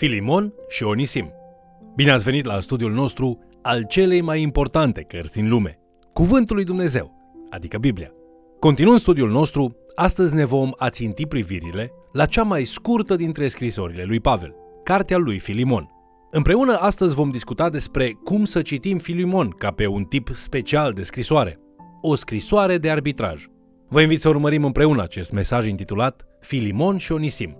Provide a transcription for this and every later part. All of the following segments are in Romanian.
Filimon și Onisim. Bine ați venit la studiul nostru al celei mai importante cărți din lume, Cuvântul lui Dumnezeu, adică Biblia. Continuând studiul nostru, astăzi ne vom aținti privirile la cea mai scurtă dintre scrisorile lui Pavel, cartea lui Filimon. Împreună astăzi vom discuta despre cum să citim Filimon ca pe un tip special de scrisoare, o scrisoare de arbitraj. Vă invit să urmărim împreună acest mesaj intitulat Filimon și Onisim.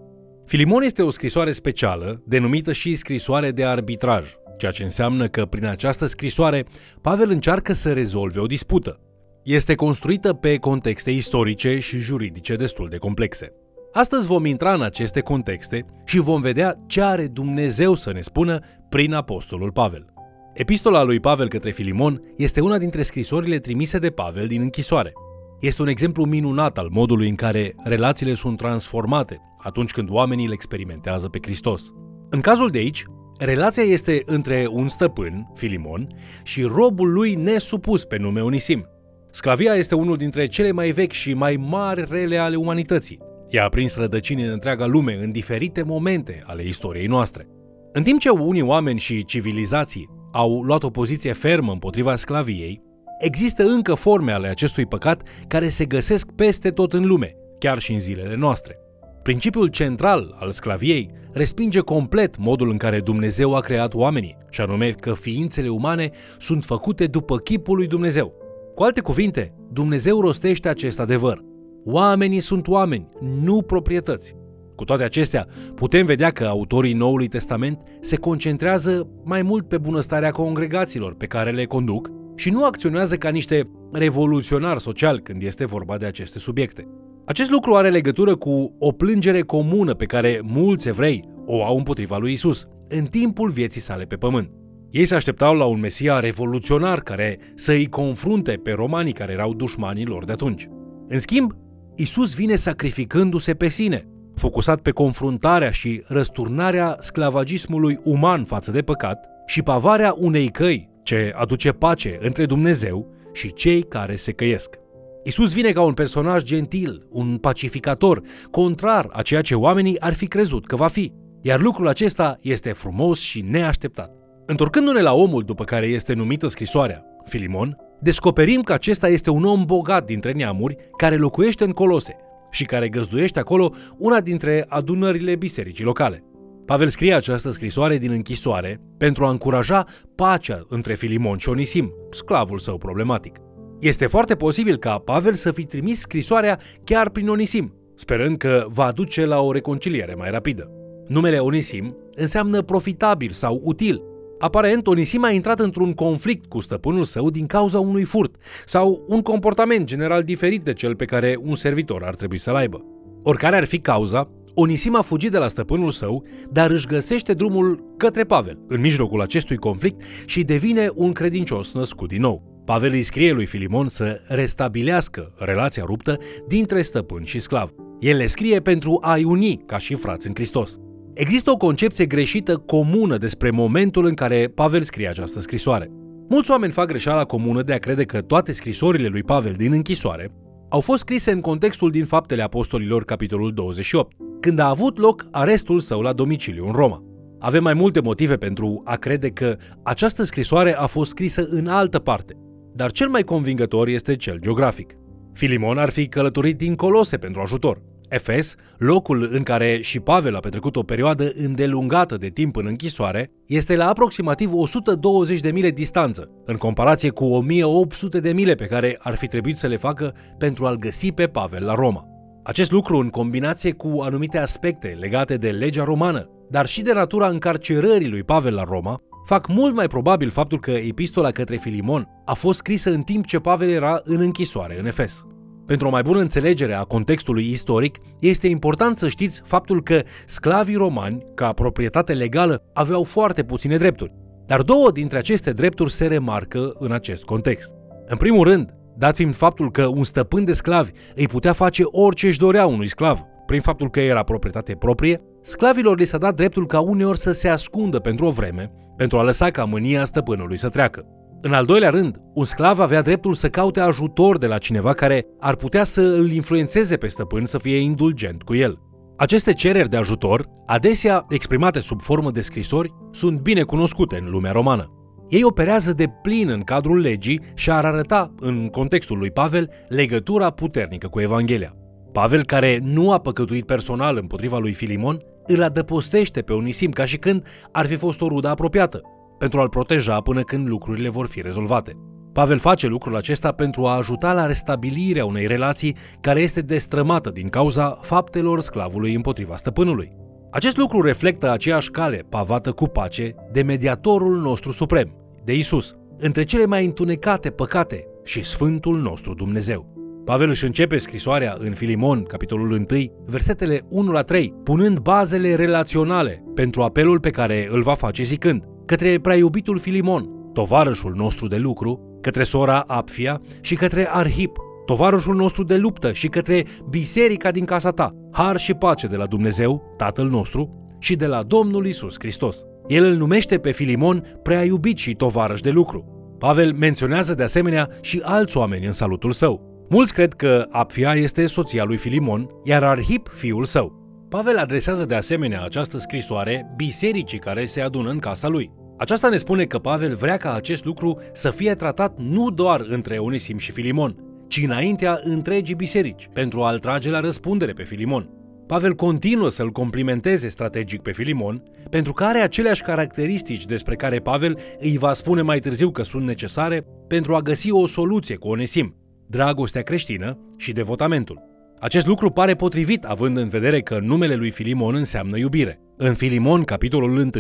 Filimon este o scrisoare specială, denumită și scrisoare de arbitraj, ceea ce înseamnă că prin această scrisoare Pavel încearcă să rezolve o dispută. Este construită pe contexte istorice și juridice destul de complexe. Astăzi vom intra în aceste contexte și vom vedea ce are Dumnezeu să ne spună prin Apostolul Pavel. Epistola lui Pavel către Filimon este una dintre scrisorile trimise de Pavel din închisoare. Este un exemplu minunat al modului în care relațiile sunt transformate atunci când oamenii îl experimentează pe Hristos. În cazul de aici, relația este între un stăpân, Filimon, și robul lui nesupus pe nume Onisim. Sclavia este unul dintre cele mai vechi și mai mari rele ale umanității. Ea a prins rădăcini în întreaga lume în diferite momente ale istoriei noastre. În timp ce unii oameni și civilizații au luat o poziție fermă împotriva sclaviei, există încă forme ale acestui păcat care se găsesc peste tot în lume, chiar și în zilele noastre. Principiul central al sclaviei respinge complet modul în care Dumnezeu a creat oamenii, și anume că ființele umane sunt făcute după chipul lui Dumnezeu. Cu alte cuvinte, Dumnezeu rostește acest adevăr. Oamenii sunt oameni, nu proprietăți. Cu toate acestea, putem vedea că autorii Noului Testament se concentrează mai mult pe bunăstarea congregațiilor pe care le conduc și nu acționează ca niște revoluționari social când este vorba de aceste subiecte. Acest lucru are legătură cu o plângere comună pe care mulți evrei o au împotriva lui Isus în timpul vieții sale pe pământ. Ei se așteptau la un mesia revoluționar care să îi confrunte pe romanii care erau dușmanii lor de atunci. În schimb, Isus vine sacrificându-se pe sine, focusat pe confruntarea și răsturnarea sclavagismului uman față de păcat și pavarea unei căi ce aduce pace între Dumnezeu și cei care se căiesc. Isus vine ca un personaj gentil, un pacificator, contrar a ceea ce oamenii ar fi crezut că va fi. Iar lucrul acesta este frumos și neașteptat. Întorcându-ne la omul după care este numită scrisoarea, Filimon, descoperim că acesta este un om bogat dintre neamuri care locuiește în Colose și care găzduiește acolo una dintre adunările bisericii locale. Pavel scrie această scrisoare din închisoare pentru a încuraja pacea între Filimon și Onisim, sclavul său problematic. Este foarte posibil ca Pavel să fi trimis scrisoarea chiar prin Onisim, sperând că va duce la o reconciliere mai rapidă. Numele Onisim înseamnă profitabil sau util. Aparent, Onisim a intrat într-un conflict cu stăpânul său din cauza unui furt sau un comportament general diferit de cel pe care un servitor ar trebui să-l aibă. Oricare ar fi cauza, Onisim a fugit de la stăpânul său, dar își găsește drumul către Pavel în mijlocul acestui conflict și devine un credincios născut din nou. Pavel îi scrie lui Filimon să restabilească relația ruptă dintre stăpân și sclav. El le scrie pentru a-i uni ca și frați în Hristos. Există o concepție greșită comună despre momentul în care Pavel scrie această scrisoare. Mulți oameni fac greșeala comună de a crede că toate scrisorile lui Pavel din închisoare au fost scrise în contextul din Faptele Apostolilor, capitolul 28, când a avut loc arestul său la domiciliu în Roma. Avem mai multe motive pentru a crede că această scrisoare a fost scrisă în altă parte, dar cel mai convingător este cel geografic. Filimon ar fi călătorit din Colose pentru ajutor. Efes, locul în care și Pavel a petrecut o perioadă îndelungată de timp în închisoare, este la aproximativ 120 de mile distanță, în comparație cu 1800 de mile pe care ar fi trebuit să le facă pentru a-l găsi pe Pavel la Roma. Acest lucru, în combinație cu anumite aspecte legate de legea romană, dar și de natura încarcerării lui Pavel la Roma, fac mult mai probabil faptul că epistola către Filimon a fost scrisă în timp ce Pavel era în închisoare în Efes. Pentru o mai bună înțelegere a contextului istoric, este important să știți faptul că sclavii romani, ca proprietate legală, aveau foarte puține drepturi. Dar două dintre aceste drepturi se remarcă în acest context. În primul rând, dat fiind faptul că un stăpân de sclavi îi putea face orice își dorea unui sclav, prin faptul că era proprietate proprie, sclavilor li s-a dat dreptul ca uneori să se ascundă pentru o vreme, pentru a lăsa ca mânia stăpânului să treacă. În al doilea rând, un sclav avea dreptul să caute ajutor de la cineva care ar putea să îl influențeze pe stăpân să fie indulgent cu el. Aceste cereri de ajutor, adesea exprimate sub formă de scrisori, sunt bine cunoscute în lumea romană. Ei operează de plin în cadrul legii și ar arăta, în contextul lui Pavel, legătura puternică cu Evanghelia. Pavel, care nu a păcătuit personal împotriva lui Filimon, îl adăpostește pe Onisim ca și când ar fi fost o rudă apropiată, pentru a-l proteja până când lucrurile vor fi rezolvate. Pavel face lucrul acesta pentru a ajuta la restabilirea unei relații care este destrămată din cauza faptelor sclavului împotriva stăpânului. Acest lucru reflectă aceeași cale pavată cu pace de mediatorul nostru suprem, de Isus, între cele mai întunecate păcate și Sfântul nostru Dumnezeu. Pavel își începe scrisoarea în Filimon, capitolul 1, versetele 1 la 3, punând bazele relaționale pentru apelul pe care îl va face zicând către prea iubitul Filimon, tovarășul nostru de lucru, către sora Apfia și către Arhip, tovarășul nostru de luptă și către biserica din casa ta, har și pace de la Dumnezeu, Tatăl nostru, și de la Domnul Isus Hristos. El îl numește pe Filimon prea iubit și tovarăș de lucru. Pavel menționează de asemenea și alți oameni în salutul său. Mulți cred că Apfia este soția lui Filimon, iar Arhip fiul său. Pavel adresează de asemenea această scrisoare bisericii care se adună în casa lui. Aceasta ne spune că Pavel vrea ca acest lucru să fie tratat nu doar între Onisim și Filimon, ci înaintea întregii biserici, pentru a-l trage la răspundere pe Filimon. Pavel continuă să-l complimenteze strategic pe Filimon, pentru că are aceleași caracteristici despre care Pavel îi va spune mai târziu că sunt necesare pentru a găsi o soluție cu Onesim, dragostea creștină și devotamentul. Acest lucru pare potrivit având în vedere că numele lui Filimon înseamnă iubire. În Filimon, capitolul 1,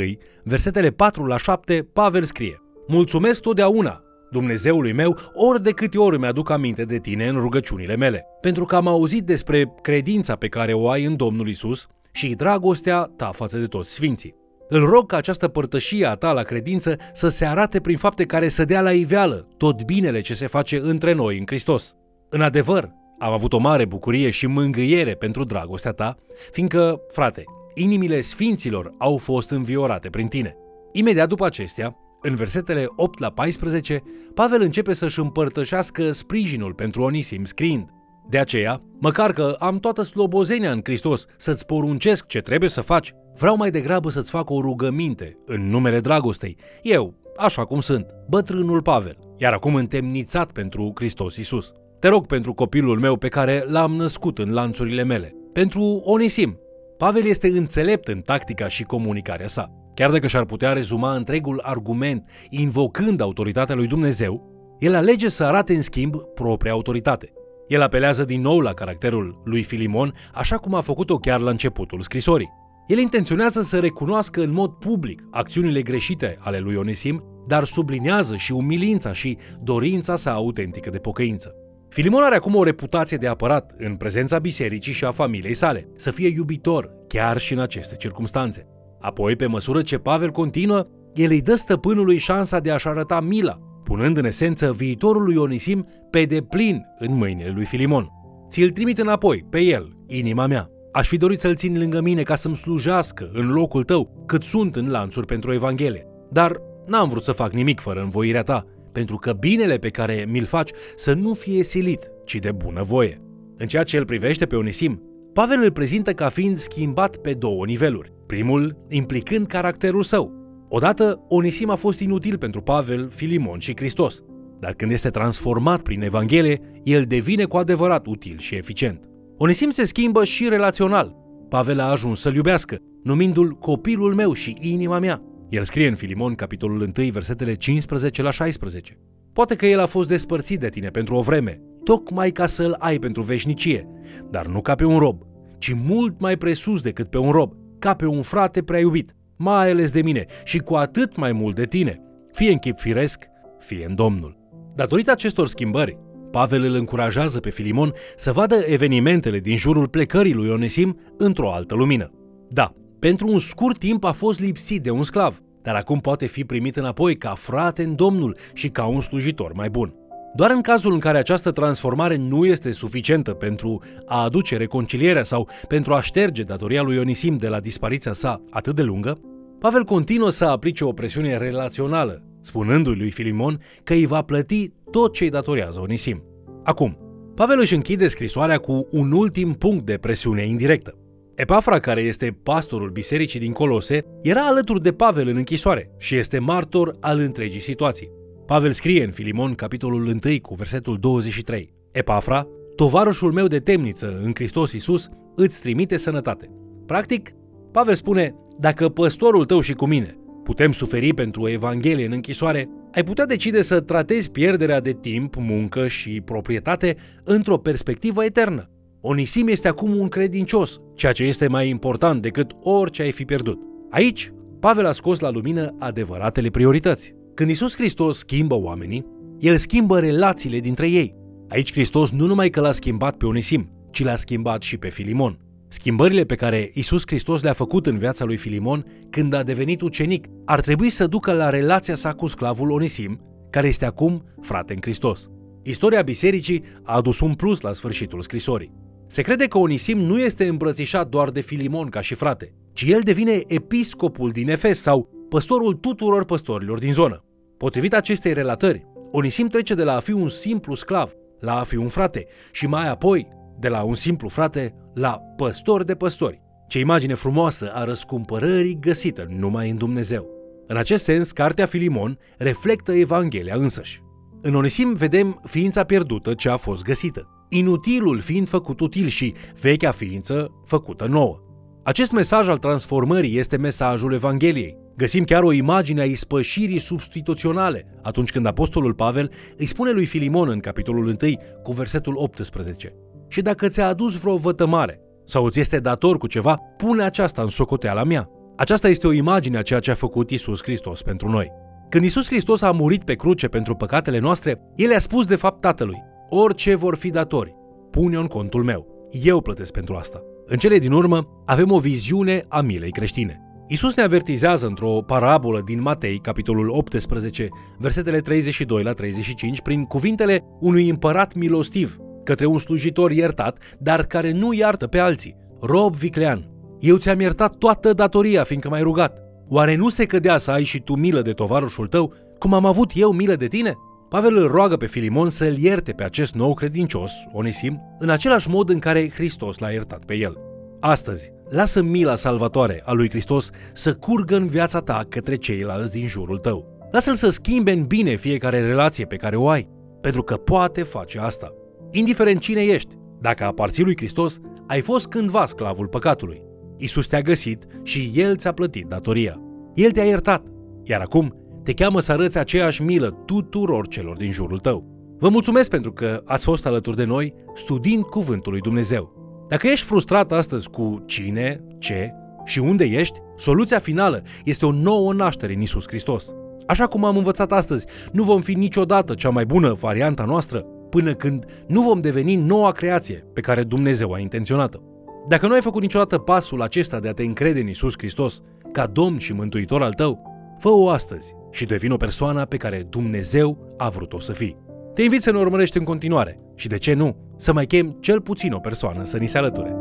versetele 4 la 7, Pavel scrie Mulțumesc totdeauna, Dumnezeului meu, ori de câte ori mi-aduc aminte de tine în rugăciunile mele, pentru că am auzit despre credința pe care o ai în Domnul Isus și dragostea ta față de toți sfinții. Îl rog ca această părtășie a ta la credință să se arate prin fapte care să dea la iveală tot binele ce se face între noi în Hristos. În adevăr, am avut o mare bucurie și mângâiere pentru dragostea ta, fiindcă, frate, inimile sfinților au fost înviorate prin tine. Imediat după acestea, în versetele 8 la 14, Pavel începe să-și împărtășească sprijinul pentru Onisim scriind De aceea, măcar că am toată slobozenia în Hristos să-ți poruncesc ce trebuie să faci, vreau mai degrabă să-ți fac o rugăminte în numele dragostei. Eu, așa cum sunt, bătrânul Pavel, iar acum întemnițat pentru Hristos Isus. Te rog pentru copilul meu pe care l-am născut în lanțurile mele, pentru Onisim. Pavel este înțelept în tactica și comunicarea sa. Chiar dacă și-ar putea rezuma întregul argument invocând autoritatea lui Dumnezeu, el alege să arate în schimb propria autoritate. El apelează din nou la caracterul lui Filimon, așa cum a făcut-o chiar la începutul scrisorii. El intenționează să recunoască în mod public acțiunile greșite ale lui Onisim, dar sublinează și umilința și dorința sa autentică de pocăință. Filimon are acum o reputație de apărat în prezența bisericii și a familiei sale, să fie iubitor, chiar și în aceste circunstanțe. Apoi, pe măsură ce Pavel continuă, el îi dă stăpânului șansa de a-și arăta mila, punând în esență viitorul lui Onisim pe deplin în mâinile lui Filimon. Ți-l trimit înapoi, pe el, inima mea. Aș fi dorit să-l țin lângă mine ca să-mi slujească în locul tău, cât sunt în lanțuri pentru Evanghelie. Dar n-am vrut să fac nimic fără învoirea ta, pentru că binele pe care mi-l faci să nu fie silit, ci de bună voie. În ceea ce îl privește pe Onisim, Pavel îl prezintă ca fiind schimbat pe două niveluri. Primul implicând caracterul său. Odată, Onisim a fost inutil pentru Pavel, Filimon și Hristos, dar când este transformat prin Evanghelie, el devine cu adevărat util și eficient. Onisim se schimbă și relațional. Pavel a ajuns să-l iubească, numindu-l copilul meu și inima mea. El scrie în Filimon, capitolul 1, versetele 15 la 16. Poate că el a fost despărțit de tine pentru o vreme, tocmai ca să-l ai pentru veșnicie, dar nu ca pe un rob, ci mult mai presus decât pe un rob, ca pe un frate prea iubit, mai ales de mine și cu atât mai mult de tine, fie în chip firesc, fie în Domnul. Datorită acestor schimbări, Pavel îl încurajează pe Filimon să vadă evenimentele din jurul plecării lui Onesim într-o altă lumină. Da, pentru un scurt timp a fost lipsit de un sclav, dar acum poate fi primit înapoi ca frate în Domnul și ca un slujitor mai bun. Doar în cazul în care această transformare nu este suficientă pentru a aduce reconcilierea sau pentru a șterge datoria lui Onisim de la dispariția sa atât de lungă, Pavel continuă să aplice o presiune relațională, spunându-i lui Filimon că îi va plăti tot ce îi datorează Onisim. Acum, Pavel își închide scrisoarea cu un ultim punct de presiune indirectă. Epafra, care este pastorul bisericii din Colose, era alături de Pavel în închisoare și este martor al întregii situații. Pavel scrie în Filimon, capitolul 1, cu versetul 23. Epafra, tovarășul meu de temniță în Hristos Iisus, îți trimite sănătate. Practic, Pavel spune, dacă păstorul tău și cu mine putem suferi pentru Evanghelie în închisoare, ai putea decide să tratezi pierderea de timp, muncă și proprietate într-o perspectivă eternă. Onisim este acum un credincios, ceea ce este mai important decât orice ai fi pierdut. Aici, Pavel a scos la lumină adevăratele priorități. Când Isus Hristos schimbă oamenii, El schimbă relațiile dintre ei. Aici Hristos nu numai că l-a schimbat pe Onisim, ci l-a schimbat și pe Filimon. Schimbările pe care Isus Hristos le-a făcut în viața lui Filimon când a devenit ucenic ar trebui să ducă la relația sa cu sclavul Onisim, care este acum frate în Hristos. Istoria bisericii a adus un plus la sfârșitul scrisorii. Se crede că Onisim nu este îmbrățișat doar de Filimon ca și frate, ci el devine episcopul din Efes sau păstorul tuturor păstorilor din zonă. Potrivit acestei relatări, Onisim trece de la a fi un simplu sclav la a fi un frate și mai apoi de la un simplu frate la păstor de păstori. Ce imagine frumoasă a răscumpărării găsită numai în Dumnezeu. În acest sens, cartea Filimon reflectă Evanghelia însăși. În Onisim vedem ființa pierdută ce a fost găsită, inutilul fiind făcut util și vechea ființă făcută nouă. Acest mesaj al transformării este mesajul Evangheliei. Găsim chiar o imagine a ispășirii substituționale atunci când Apostolul Pavel îi spune lui Filimon în capitolul 1 cu versetul 18 și dacă ți-a adus vreo vătămare sau îți este dator cu ceva, pune aceasta în socoteala mea. Aceasta este o imagine a ceea ce a făcut Isus Hristos pentru noi. Când Isus Hristos a murit pe cruce pentru păcatele noastre, El a spus de fapt Tatălui, orice vor fi datori, pune-o în contul meu. Eu plătesc pentru asta. În cele din urmă, avem o viziune a milei creștine. Isus ne avertizează într-o parabolă din Matei, capitolul 18, versetele 32 la 35, prin cuvintele unui împărat milostiv, către un slujitor iertat, dar care nu iartă pe alții. Rob viclean, eu ți-am iertat toată datoria, fiindcă m-ai rugat. Oare nu se cădea să ai și tu milă de tovarășul tău, cum am avut eu milă de tine? Pavel îl roagă pe Filimon să-l ierte pe acest nou credincios, Onisim, în același mod în care Hristos l-a iertat pe el. Astăzi, lasă mila salvatoare a lui Hristos să curgă în viața ta către ceilalți din jurul tău. Lasă-l să schimbe în bine fiecare relație pe care o ai, pentru că poate face asta. Indiferent cine ești, dacă aparții lui Hristos, ai fost cândva sclavul păcatului. Isus te-a găsit și El ți-a plătit datoria. El te-a iertat, iar acum te cheamă să arăți aceeași milă tuturor celor din jurul tău. Vă mulțumesc pentru că ați fost alături de noi studiind Cuvântul lui Dumnezeu. Dacă ești frustrat astăzi cu cine, ce și unde ești, soluția finală este o nouă naștere în Isus Hristos. Așa cum am învățat astăzi, nu vom fi niciodată cea mai bună varianta noastră până când nu vom deveni noua creație pe care Dumnezeu a intenționat-o. Dacă nu ai făcut niciodată pasul acesta de a te încrede în Isus Hristos ca Domn și Mântuitor al tău, fă-o astăzi și devin o persoană pe care Dumnezeu a vrut-o să fii. Te invit să ne urmărești în continuare și, de ce nu, să mai chem cel puțin o persoană să ni se alăture.